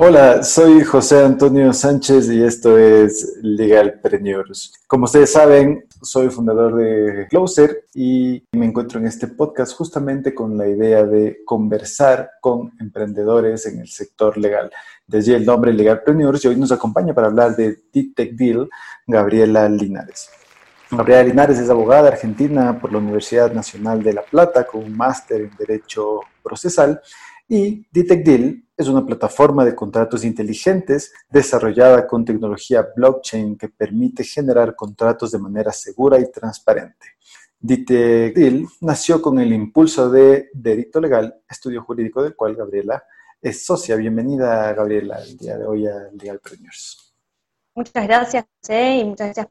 Hola, soy José Antonio Sánchez y esto es Legalpreneurs. Como ustedes saben, soy fundador de Closer y me encuentro en este podcast justamente con la idea de conversar con emprendedores en el sector legal. Desde el nombre Legalpreneurs y hoy nos acompaña para hablar de Tech Deal Gabriela Linares. Gabriela Linares es abogada argentina por la Universidad Nacional de La Plata con un máster en Derecho Procesal y Deal es una plataforma de contratos inteligentes desarrollada con tecnología blockchain que permite generar contratos de manera segura y transparente. Deal nació con el impulso de Derito Legal, estudio jurídico del cual Gabriela es socia. Bienvenida, Gabriela, el día de hoy a Legal Premiers. Muchas gracias, José, y muchas gracias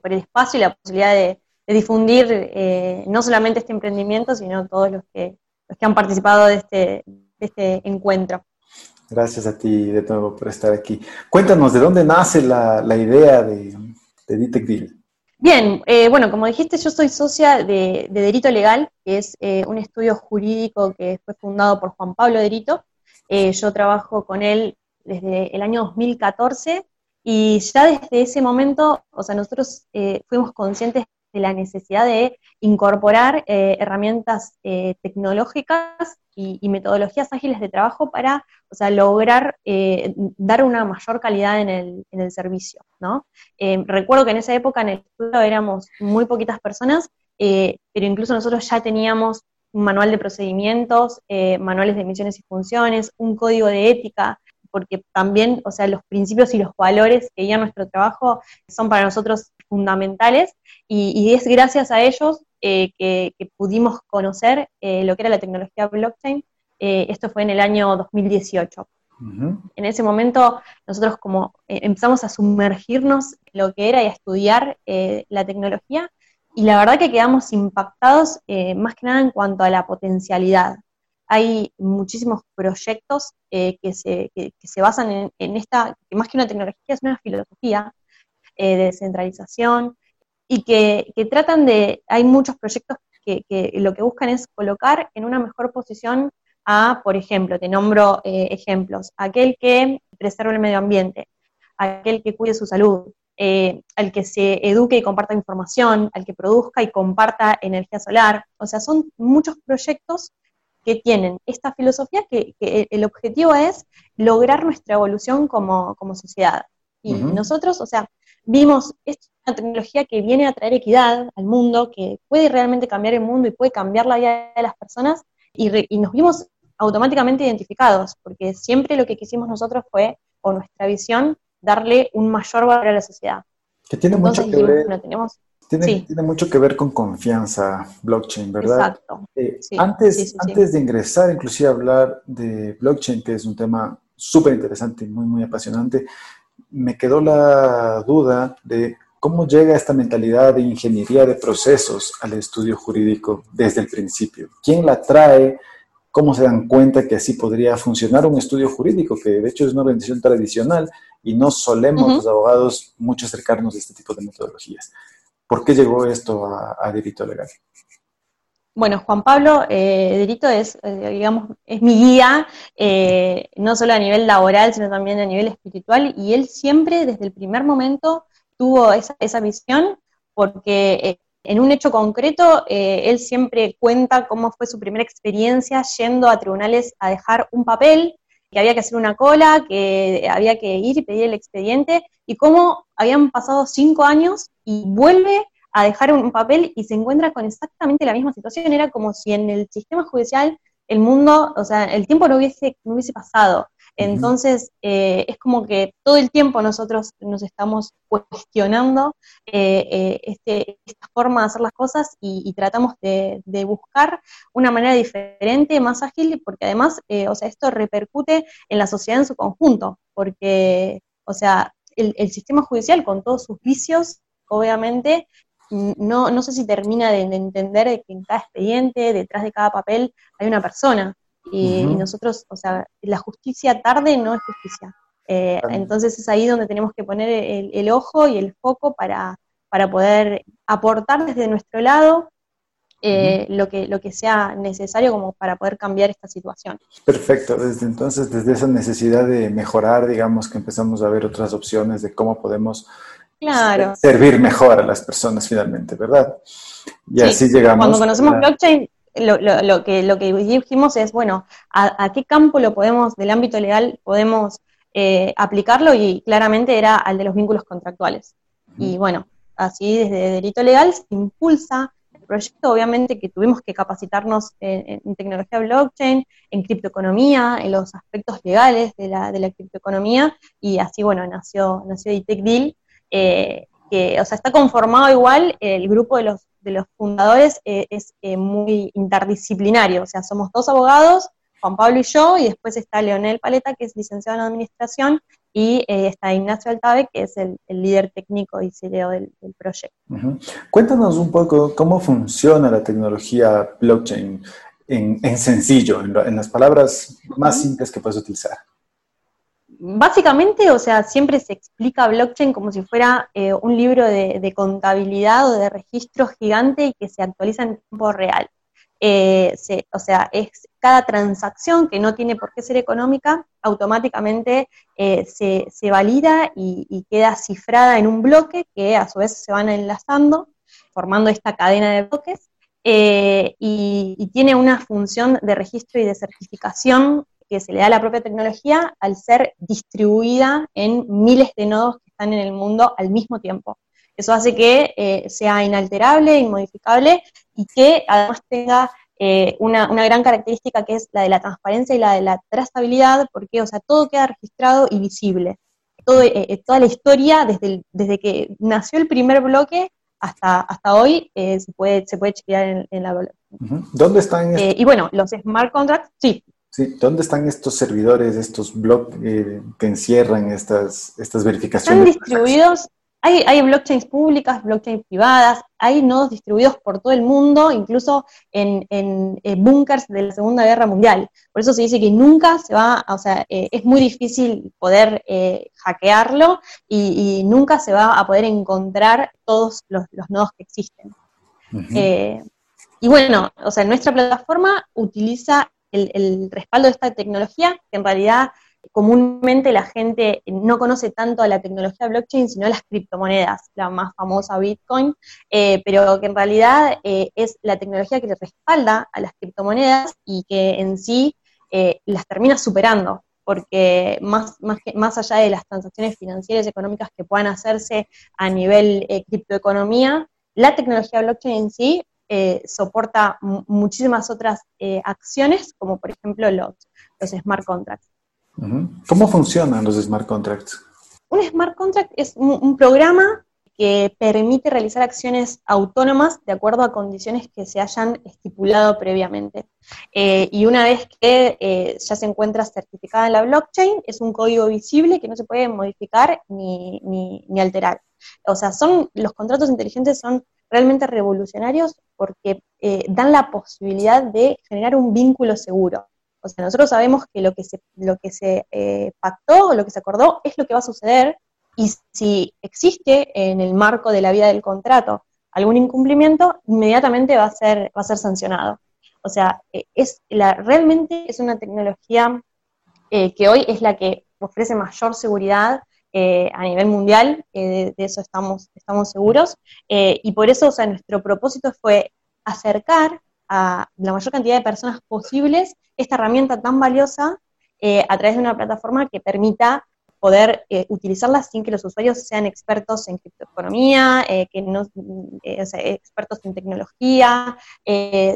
por el, espacio y la posibilidad de, difundir eh, no solamente este emprendimiento, sino todos los que, los que han participado de este, este encuentro. Gracias a ti de nuevo por estar aquí. Cuéntanos, ¿de dónde nace la, idea de, de Bien, eh, bueno, como dijiste, yo soy socia de, de Derito Legal, que es eh, un estudio jurídico que fue fundado por Juan Pablo Derito. yo trabajo con él desde el año 2014 y ya desde ese momento, o sea, nosotros eh, fuimos conscientes de la necesidad de incorporar eh, herramientas eh, tecnológicas y, metodologías ágiles de trabajo para, o sea, lograr dar una mayor calidad en el, en el servicio, ¿no? recuerdo que en esa época en el estudio éramos muy poquitas personas, pero incluso nosotros ya teníamos un manual de procedimientos, manuales de misiones y funciones, un código de ética, porque también, o sea, los principios y los valores que guían nuestro trabajo son para nosotros fundamentales y, es gracias a ellos eh, que, pudimos conocer eh, lo que era la tecnología blockchain. Eh, esto fue en el año 2018. En ese momento nosotros como empezamos a sumergirnos en lo que era y a estudiar la tecnología y la verdad que quedamos impactados más que nada en cuanto a la potencialidad hay muchísimos proyectos que, se, se, basan en, esta, que más que una tecnología es una filosofía eh, de descentralización y que, tratan de, hay muchos proyectos que, lo que buscan es colocar en una mejor posición a, por ejemplo, te nombro eh, ejemplos, aquel que preserve el medio ambiente, aquel que cuide su salud, al que se eduque y comparta información, al que produzca y comparta energía solar. O sea, son muchos proyectos que tienen esta filosofía que, el objetivo es lograr nuestra evolución como, sociedad. Y nosotros, o sea, vimos, es una tecnología que viene a traer equidad al mundo, que puede realmente cambiar el mundo y puede cambiar la vida de las personas, y, nos vimos automáticamente identificados, porque siempre lo que quisimos nosotros fue, o nuestra visión, darle un mayor valor a la sociedad. Que tiene mucho que ver. tenemos, tiene, mucho que ver con confianza, blockchain, ¿verdad? Exacto. Eh, antes, antes de ingresar, inclusive a hablar de blockchain, que es un tema súper interesante y muy, muy apasionante, me quedó la duda de cómo llega esta mentalidad de ingeniería de procesos al estudio jurídico desde el principio. ¿Quién la trae? ¿Cómo se dan cuenta que así podría funcionar un estudio jurídico, que de hecho es una organización tradicional y no solemos los abogados mucho acercarnos a este tipo de metodologías? ¿Por qué llegó esto a, a Derito Legal? Bueno, Juan Pablo eh, es, eh, digamos, es mi guía, eh, no solo a nivel laboral, sino también a nivel espiritual, y él siempre, desde el primer momento, tuvo esa, esa visión, porque eh, en un hecho concreto, él siempre cuenta cómo fue su primera experiencia yendo a tribunales a dejar un papel que había que hacer una cola, que había que ir y pedir el expediente, y cómo habían pasado cinco años y vuelve a dejar un papel y se encuentra con exactamente la misma situación. Era como si en el sistema judicial el mundo, o sea, el tiempo no hubiese, no hubiese pasado. Entonces, eh, es como que todo el tiempo nosotros nos estamos cuestionando eh, este, esta forma de hacer las cosas y, tratamos de, buscar una manera diferente, más ágil, porque además, o sea, esto repercute en la sociedad en su conjunto, porque, o sea, el, el sistema judicial con todos sus vicios, obviamente, no, no sé si termina de, entender que en cada expediente, detrás de cada papel, hay una persona. Y, nosotros, o sea, la justicia tarde no es justicia. Eh, entonces es ahí donde tenemos que poner el, ojo y el foco para, para, poder aportar desde nuestro lado eh, lo, que, lo que sea necesario como para poder cambiar esta situación. Perfecto, desde entonces, desde esa necesidad de mejorar, digamos que empezamos a ver otras opciones de cómo podemos claro. servir mejor a las personas finalmente, ¿verdad? Y así llegamos. Cuando conocemos blockchain, lo, que, lo que dijimos es, bueno, a, qué campo lo podemos, del ámbito legal, podemos eh, aplicarlo? Y claramente era al de los vínculos contractuales. Y bueno, así desde Delito Legal se impulsa el proyecto, obviamente que tuvimos que capacitarnos en, tecnología blockchain, en criptoeconomía, en los aspectos legales de la, de la criptoeconomía, y así, bueno, nació, nació ITEC Deal, eh, que, o sea, está conformado igual, el grupo de los, de los fundadores eh, es eh, muy interdisciplinario, o sea, somos dos abogados, Juan Pablo y yo, y después está Leonel Paleta, que es licenciado en Administración, y está Ignacio Altave, que es el, líder técnico y CEO del, proyecto. Cuéntanos un poco cómo funciona la tecnología blockchain en, sencillo, en, las palabras más simples que puedes utilizar básicamente, o sea, siempre se explica blockchain como si fuera eh, un libro de, contabilidad o de registro gigante y que se actualiza en tiempo real. Eh, o sea, es cada transacción que no tiene por qué ser económica, automáticamente eh, se, valida y, queda cifrada en un bloque que a su vez se van enlazando, formando esta cadena de bloques. y, tiene una función de registro y de certificación que se le da a la propia tecnología al ser distribuida en miles de nodos que están en el mundo al mismo tiempo. Eso hace que eh, sea inalterable, inmodificable y que además tenga eh, una, gran característica que es la de la transparencia y la de la trazabilidad, porque o sea, todo queda registrado y visible. Todo, eh, toda la historia, desde, desde que nació el primer bloque hasta, hasta hoy, se, puede, se puede chequear en, la ¿Dónde están? y bueno, los smart contracts, sí, Sí, ¿dónde están estos servidores, estos blogs eh, que encierran estas, estas verificaciones? Están distribuidos, hay, hay blockchains públicas, blockchains privadas, hay nodos distribuidos por todo el mundo, incluso en, en, bunkers de la Segunda Guerra Mundial. Por eso se dice que nunca se va, o sea, eh, es muy difícil poder eh, hackearlo y, nunca se va a poder encontrar todos los, nodos que existen. y bueno, o sea, nuestra plataforma utiliza el, respaldo de esta tecnología, que en realidad comúnmente la gente no conoce tanto a la tecnología blockchain, sino a las criptomonedas, la más famosa Bitcoin, eh, pero que en realidad eh, es la tecnología que respalda a las criptomonedas y que en sí eh, las termina superando, porque más, más, que, más allá de las transacciones financieras y económicas que puedan hacerse a nivel criptoeconomía, la tecnología blockchain en sí eh, soporta muchísimas otras eh, acciones, como por ejemplo los, los smart contracts. ¿Cómo funcionan los smart contracts? Un smart contract es un, programa que permite realizar acciones autónomas de acuerdo a condiciones que se hayan estipulado previamente. Eh, y una vez que ya se encuentra certificada en la blockchain, es un código visible que no se puede modificar ni, ni, ni alterar. O sea, son, los contratos inteligentes son realmente revolucionarios porque eh, dan la posibilidad de generar un vínculo seguro. O sea, nosotros sabemos que lo que se, lo que se eh, pactó, lo que se acordó, es lo que va a suceder, y si existe en el marco de la vida del contrato algún incumplimiento, inmediatamente va a ser, va a ser sancionado. O sea, eh, es la, realmente es una tecnología que hoy es la que ofrece mayor seguridad eh, a nivel mundial, eh, de, eso estamos, estamos seguros, eh, y por eso, o sea, nuestro propósito fue acercar a la mayor cantidad de personas posibles esta herramienta tan valiosa a través de una plataforma que permita poder utilizarla sin que los usuarios sean expertos en criptoeconomía, que no, expertos en tecnología,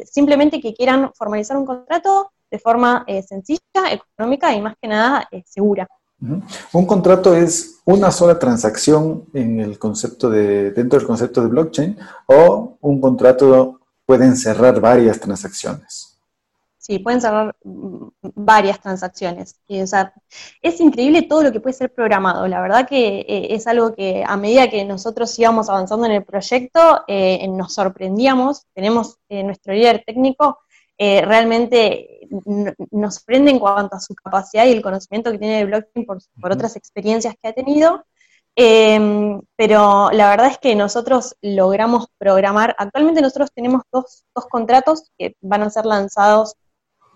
simplemente que quieran formalizar un contrato de forma sencilla, económica y más que nada segura. Un contrato es una sola transacción en el concepto de, dentro del concepto de blockchain o un contrato puede cerrar varias transacciones. Sí, pueden cerrar mm, varias transacciones. o sea, es increíble todo lo que puede ser programado. La verdad que eh, es algo que a medida que nosotros íbamos avanzando en el proyecto, eh, nos sorprendíamos. Tenemos eh, nuestro líder técnico realmente nos sorprende en cuanto a su capacidad y el conocimiento que tiene de blockchain por, otras experiencias que ha tenido. Em, pero la verdad es que nosotros logramos programar, actualmente nosotros tenemos dos, contratos que van a ser lanzados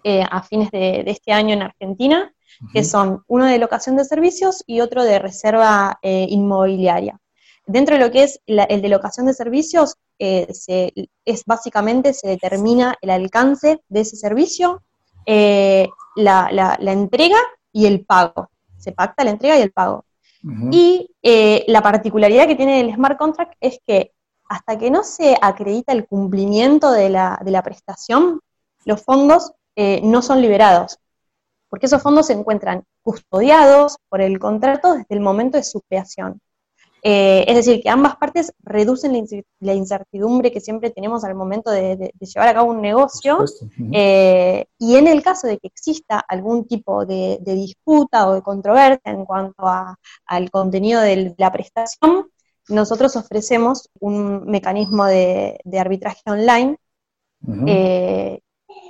eh, a fines de, este año en Argentina, que son uno de locación de servicios y otro de reserva eh, inmobiliaria. Dentro de lo que es el de locación de servicios, eh, es básicamente se determina el alcance de ese servicio, eh, la, entrega y el pago. Se pacta la entrega y el pago. Y eh, la particularidad que tiene el smart contract es que hasta que no se acredita el cumplimiento de la, de la prestación, los fondos no son liberados, porque esos fondos se encuentran custodiados por el contrato desde el momento de su creación. Eh, es decir, que ambas partes reducen la incertidumbre que siempre tenemos al momento de, llevar a cabo un negocio. Eh, y en el caso de que exista algún tipo de, disputa o de controversia en cuanto al contenido de la prestación, nosotros ofrecemos un mecanismo de, arbitraje online eh,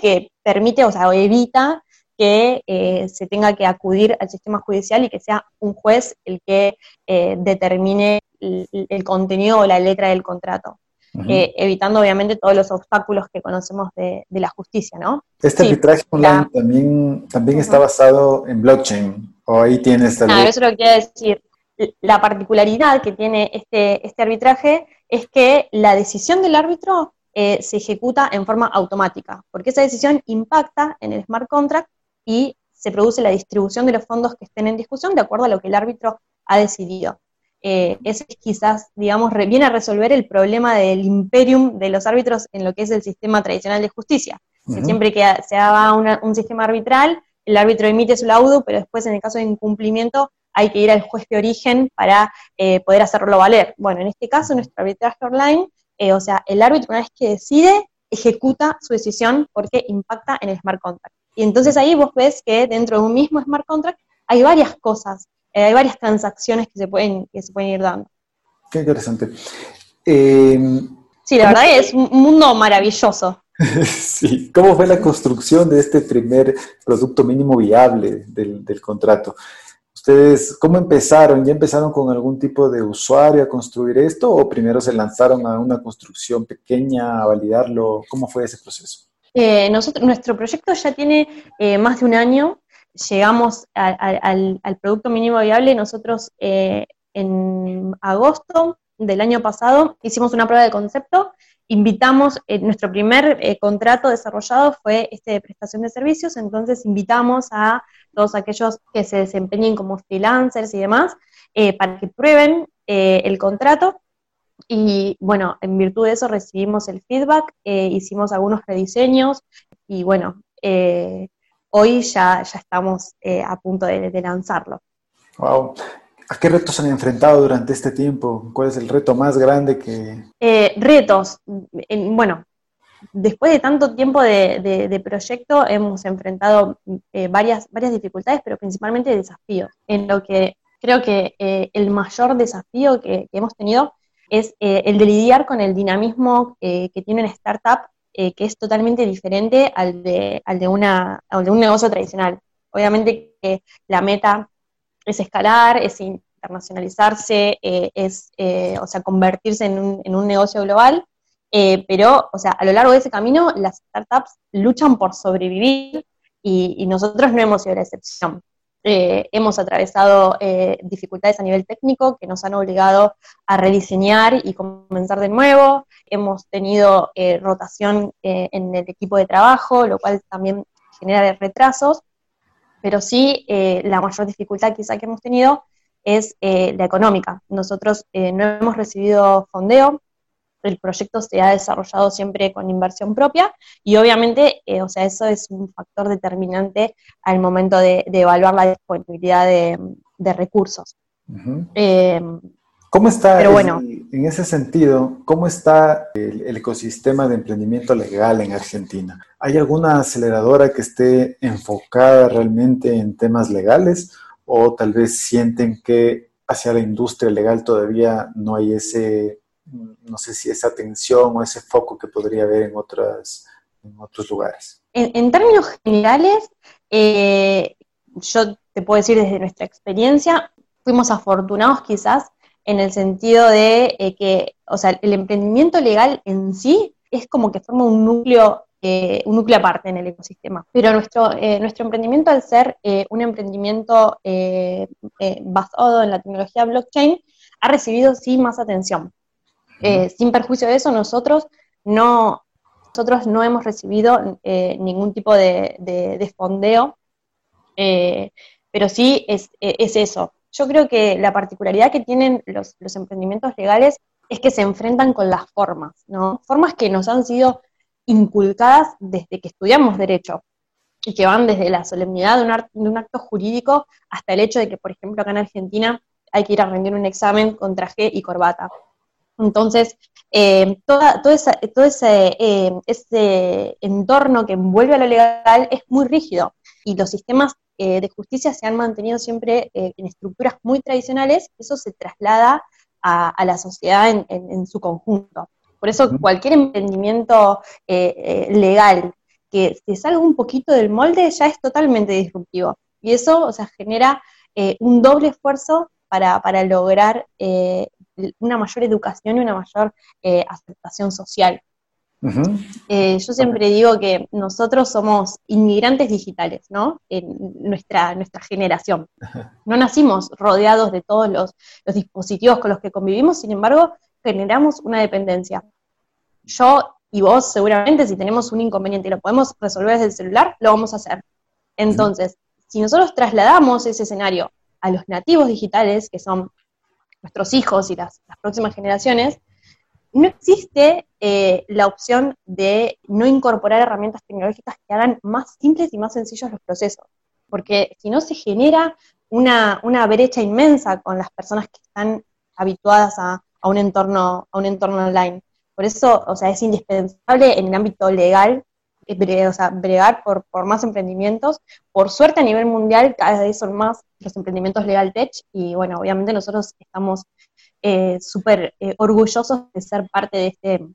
que permite, o sea, evita que eh, se tenga que acudir al sistema judicial y que sea un juez el que eh, determine el, contenido o la letra del contrato. Eh, evitando obviamente todos los obstáculos que conocemos de, la justicia, ¿no? Este arbitraje online también, también está basado en blockchain, o ahí tienes Ah, eso lo que quiero decir. La particularidad que tiene este, este arbitraje es que la decisión del árbitro se ejecuta en forma automática, porque esa decisión impacta en el smart contract y se produce la distribución de los fondos que estén en discusión de acuerdo a lo que el árbitro ha decidido. Eh, ese es quizás, digamos, viene a resolver el problema del imperium de los árbitros en lo que es el sistema tradicional de justicia. Siempre que se haga un sistema arbitral, el árbitro emite su laudo, pero después en el caso de incumplimiento hay que ir al juez de origen para eh, poder hacerlo valer. Bueno, en este caso, nuestro arbitraje online, eh, o sea, el árbitro una vez que decide, ejecuta su decisión porque impacta en el smart contract. Y entonces ahí vos ves que dentro de un mismo smart contract hay varias cosas, eh, hay varias transacciones que se pueden, que se pueden ir dando. Qué interesante. Em, sí, la verdad es un mundo maravilloso. sí, ¿cómo fue la construcción de este primer producto mínimo viable del, del contrato? ¿Ustedes cómo empezaron? ¿Ya empezaron con algún tipo de usuario a construir esto o primero se lanzaron a una construcción pequeña a validarlo? ¿Cómo fue ese proceso? Eh, nosotros, nuestro proyecto ya tiene eh, más de un año, llegamos al, producto mínimo viable, nosotros eh, en agosto del año pasado hicimos una prueba de concepto, invitamos, nuestro primer contrato desarrollado fue este de prestación de servicios, entonces invitamos a todos aquellos que se desempeñen como freelancers y demás, para que prueben el contrato y bueno, en virtud de eso recibimos el feedback, eh, hicimos algunos rediseños y bueno, eh, hoy ya, ya estamos eh, a punto de, lanzarlo. Wow. ¿A qué retos han enfrentado durante este tiempo? ¿Cuál es el reto más grande que...? retos. bueno, después de tanto tiempo de, proyecto hemos enfrentado varias, varias dificultades, pero principalmente desafíos. En lo que creo que el mayor desafío que hemos tenido es eh, el de lidiar con el dinamismo eh, que tiene una startup, eh, que es totalmente diferente al de, al de, una, de un negocio tradicional. Obviamente que la meta es escalar, es internacionalizarse, es, o sea, convertirse en un, en un negocio global, pero, o sea, a lo largo de ese camino, las startups luchan por sobrevivir y, y nosotros no hemos sido la excepción. Eh, hemos atravesado eh, dificultades a nivel técnico que nos han obligado a rediseñar y comenzar de nuevo. Hemos tenido eh, rotación en el equipo de trabajo, lo cual también genera retrasos. Pero sí, la mayor dificultad quizá que hemos tenido es la económica. Nosotros no hemos recibido fondeo, el proyecto se ha desarrollado siempre con inversión propia y obviamente, o sea, eso es un factor determinante al momento de, evaluar la disponibilidad de, recursos. ¿Cómo está, en ese sentido, cómo está el, ecosistema de emprendimiento legal en Argentina? ¿Hay alguna aceleradora que esté enfocada realmente en temas legales o tal vez sienten que hacia la industria legal todavía no hay ese, no sé si esa atención o ese foco que podría haber en, otras, en otros lugares? En, términos generales, eh, yo te puedo decir desde nuestra experiencia, fuimos afortunados quizás en el sentido de eh, que, o sea, el emprendimiento legal en sí es como que forma un núcleo, eh, un núcleo aparte en el ecosistema. Pero nuestro, eh, nuestro emprendimiento, al ser un emprendimiento basado en la tecnología blockchain, ha recibido sí más atención. Sin perjuicio de eso, nosotros no, nosotros no hemos recibido ningún tipo de, de, fondeo, pero sí es, es eso, yo creo que la particularidad que tienen los, emprendimientos legales es que se enfrentan con las formas, ¿no? Formas que nos han sido inculcadas desde que estudiamos derecho y que van desde la solemnidad de un, acto jurídico hasta el hecho de que, por ejemplo, acá en Argentina hay que ir a rendir un examen con traje y corbata. Entonces, eh, toda, todo, ese, eh, ese entorno que envuelve a lo legal es muy rígido y los sistemas eh, de justicia se han mantenido siempre eh, en estructuras muy tradicionales, eso se traslada a, la sociedad en, su conjunto. Por eso cualquier emprendimiento eh, legal que se salga un poquito del molde ya es totalmente disruptivo. Y eso, o sea, genera un doble esfuerzo para, para lograr una mayor educación y una mayor aceptación social. Eh, yo siempre digo que nosotros somos inmigrantes digitales, ¿no? En nuestra, nuestra generación. No nacimos rodeados de todos los, dispositivos con los que convivimos, sin embargo, generamos una dependencia. Yo y vos seguramente si tenemos un inconveniente y lo podemos resolver desde el celular, lo vamos a hacer. Entonces, si nosotros trasladamos ese escenario a los nativos digitales, que son nuestros hijos y las próximas generaciones, no existe eh, la opción de no incorporar herramientas tecnológicas que hagan más simples y más sencillos los procesos, porque si no se genera una, brecha inmensa con las personas que están habituadas a, un entorno, a un entorno online. Por eso, o sea, es indispensable en el ámbito legal eh, o sea, bregar por, por más emprendimientos. Por suerte a nivel mundial cada vez son más los emprendimientos legal tech y bueno, obviamente nosotros estamos eh, súper eh, orgullosos de ser parte de, este,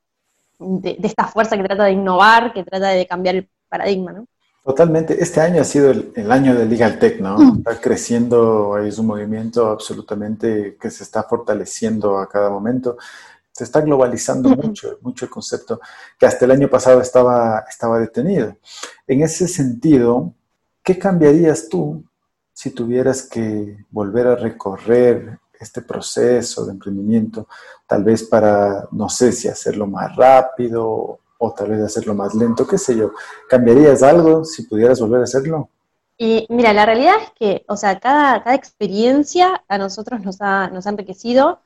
de, esta fuerza que trata de innovar, que trata de cambiar el paradigma, ¿no? Totalmente. Este año ha sido el, año de Legal Tech, ¿no? Mm. Está creciendo, es un movimiento absolutamente que se está fortaleciendo a cada momento. Se está globalizando mucho, mucho el concepto que hasta el año pasado estaba, estaba detenido. En ese sentido, ¿qué cambiarías tú si tuvieras que volver a recorrer este proceso de emprendimiento, tal vez para, no sé si hacerlo más rápido o tal vez hacerlo más lento, qué sé yo. ¿Cambiarías algo si pudieras volver a hacerlo? Y mira, la realidad es que, o sea, cada, cada experiencia a nosotros nos ha, nos ha enriquecido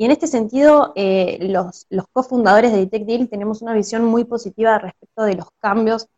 y en este sentido, eh, los, los cofundadores de Detect Deal tenemos una visión muy positiva respecto de los cambios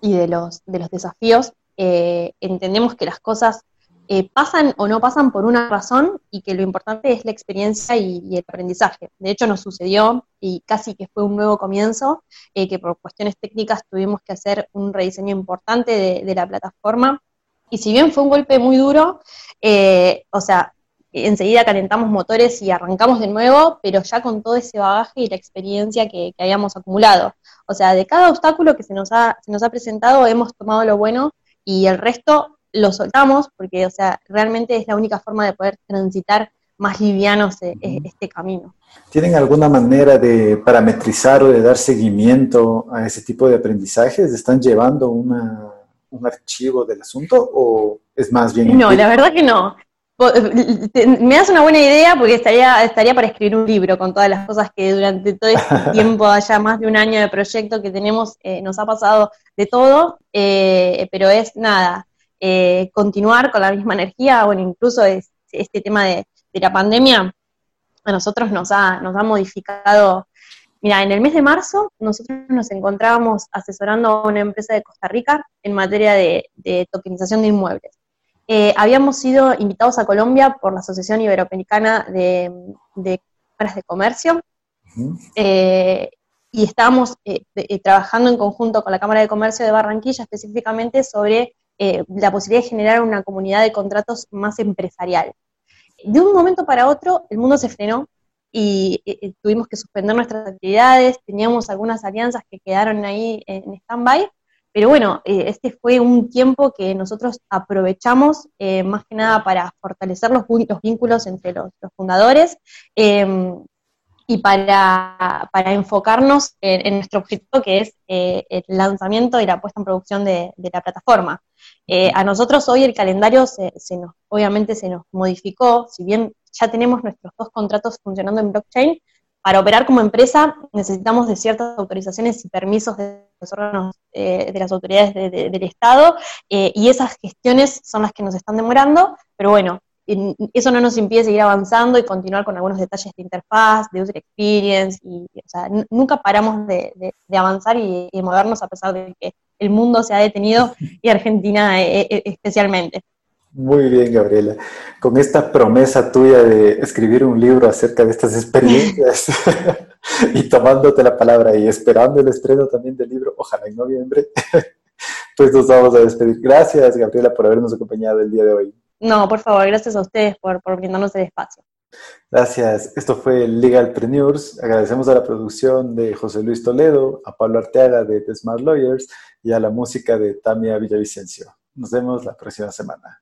y de los, de los desafíos. Eh, entendemos que las cosas eh, pasan o no pasan por una razón y que lo importante es la experiencia y, el aprendizaje. De hecho, nos sucedió y casi que fue un nuevo comienzo, eh, que por cuestiones técnicas tuvimos que hacer un rediseño importante de, la plataforma. Y si bien fue un golpe muy duro, eh, o sea, enseguida calentamos motores y arrancamos de nuevo, pero ya con todo ese bagaje y la experiencia que, que habíamos acumulado. O sea, de cada obstáculo que se nos, ha, se nos ha presentado hemos tomado lo bueno y el resto lo soltamos porque, o sea, realmente es la única forma de poder transitar más livianos e, este camino. ¿Tienen alguna manera de parametrizar o de dar seguimiento a ese tipo de aprendizajes? ¿Están llevando una, un archivo del asunto o es más bien... No, la verdad que no. Me das una buena idea porque estaría, estaría para escribir un libro con todas las cosas que durante todo este tiempo, allá más de un año de proyecto que tenemos, eh, nos ha pasado de todo, eh, pero es nada, eh, continuar con la misma energía, bueno, incluso este tema de, la pandemia a nosotros nos ha, nos ha modificado Mira, en el mes de marzo nosotros nos encontrábamos asesorando a una empresa de Costa Rica en materia de, tokenización de inmuebles. Eh, habíamos sido invitados a Colombia por la Asociación Iberoamericana de, de Cámaras de Comercio eh, y estábamos eh, trabajando en conjunto con la Cámara de Comercio de Barranquilla específicamente sobre la posibilidad de generar una comunidad de contratos más empresarial. De un momento para otro el mundo se frenó y, tuvimos que suspender nuestras actividades, teníamos algunas alianzas que quedaron ahí en stand-by, pero bueno, eh, este fue un tiempo que nosotros aprovechamos eh, más que nada para fortalecer los, vínculos entre los, fundadores em, y para, enfocarnos en, nuestro objetivo que es eh, el lanzamiento y la puesta en producción de, la plataforma. a nosotros hoy el calendario se, nos, obviamente se nos modificó, si bien ya tenemos nuestros dos contratos funcionando en blockchain. Para operar como empresa necesitamos de ciertas autorizaciones y permisos de los órganos eh, de las autoridades del Estado eh, y esas gestiones son las que nos están demorando, pero bueno, eso no nos impide seguir avanzando y continuar con algunos detalles de interfaz, de user experience, y, o sea, nunca paramos de, avanzar y, movernos a pesar de que el mundo se ha detenido y Argentina eh, especialmente. Muy bien, Gabriela. Con esta promesa tuya de escribir un libro acerca de estas experiencias y tomándote la palabra y esperando el estreno también del libro, ojalá en noviembre, pues nos vamos a despedir. Gracias, Gabriela, por habernos acompañado el día de hoy. No, por favor, gracias a ustedes por, por brindarnos el espacio. Gracias. Esto fue Legalpreneurs. Agradecemos a la producción de José Luis Toledo, a Pablo Arteaga de The Smart Lawyers y a la música de Tamia Villavicencio. Nos vemos la próxima semana.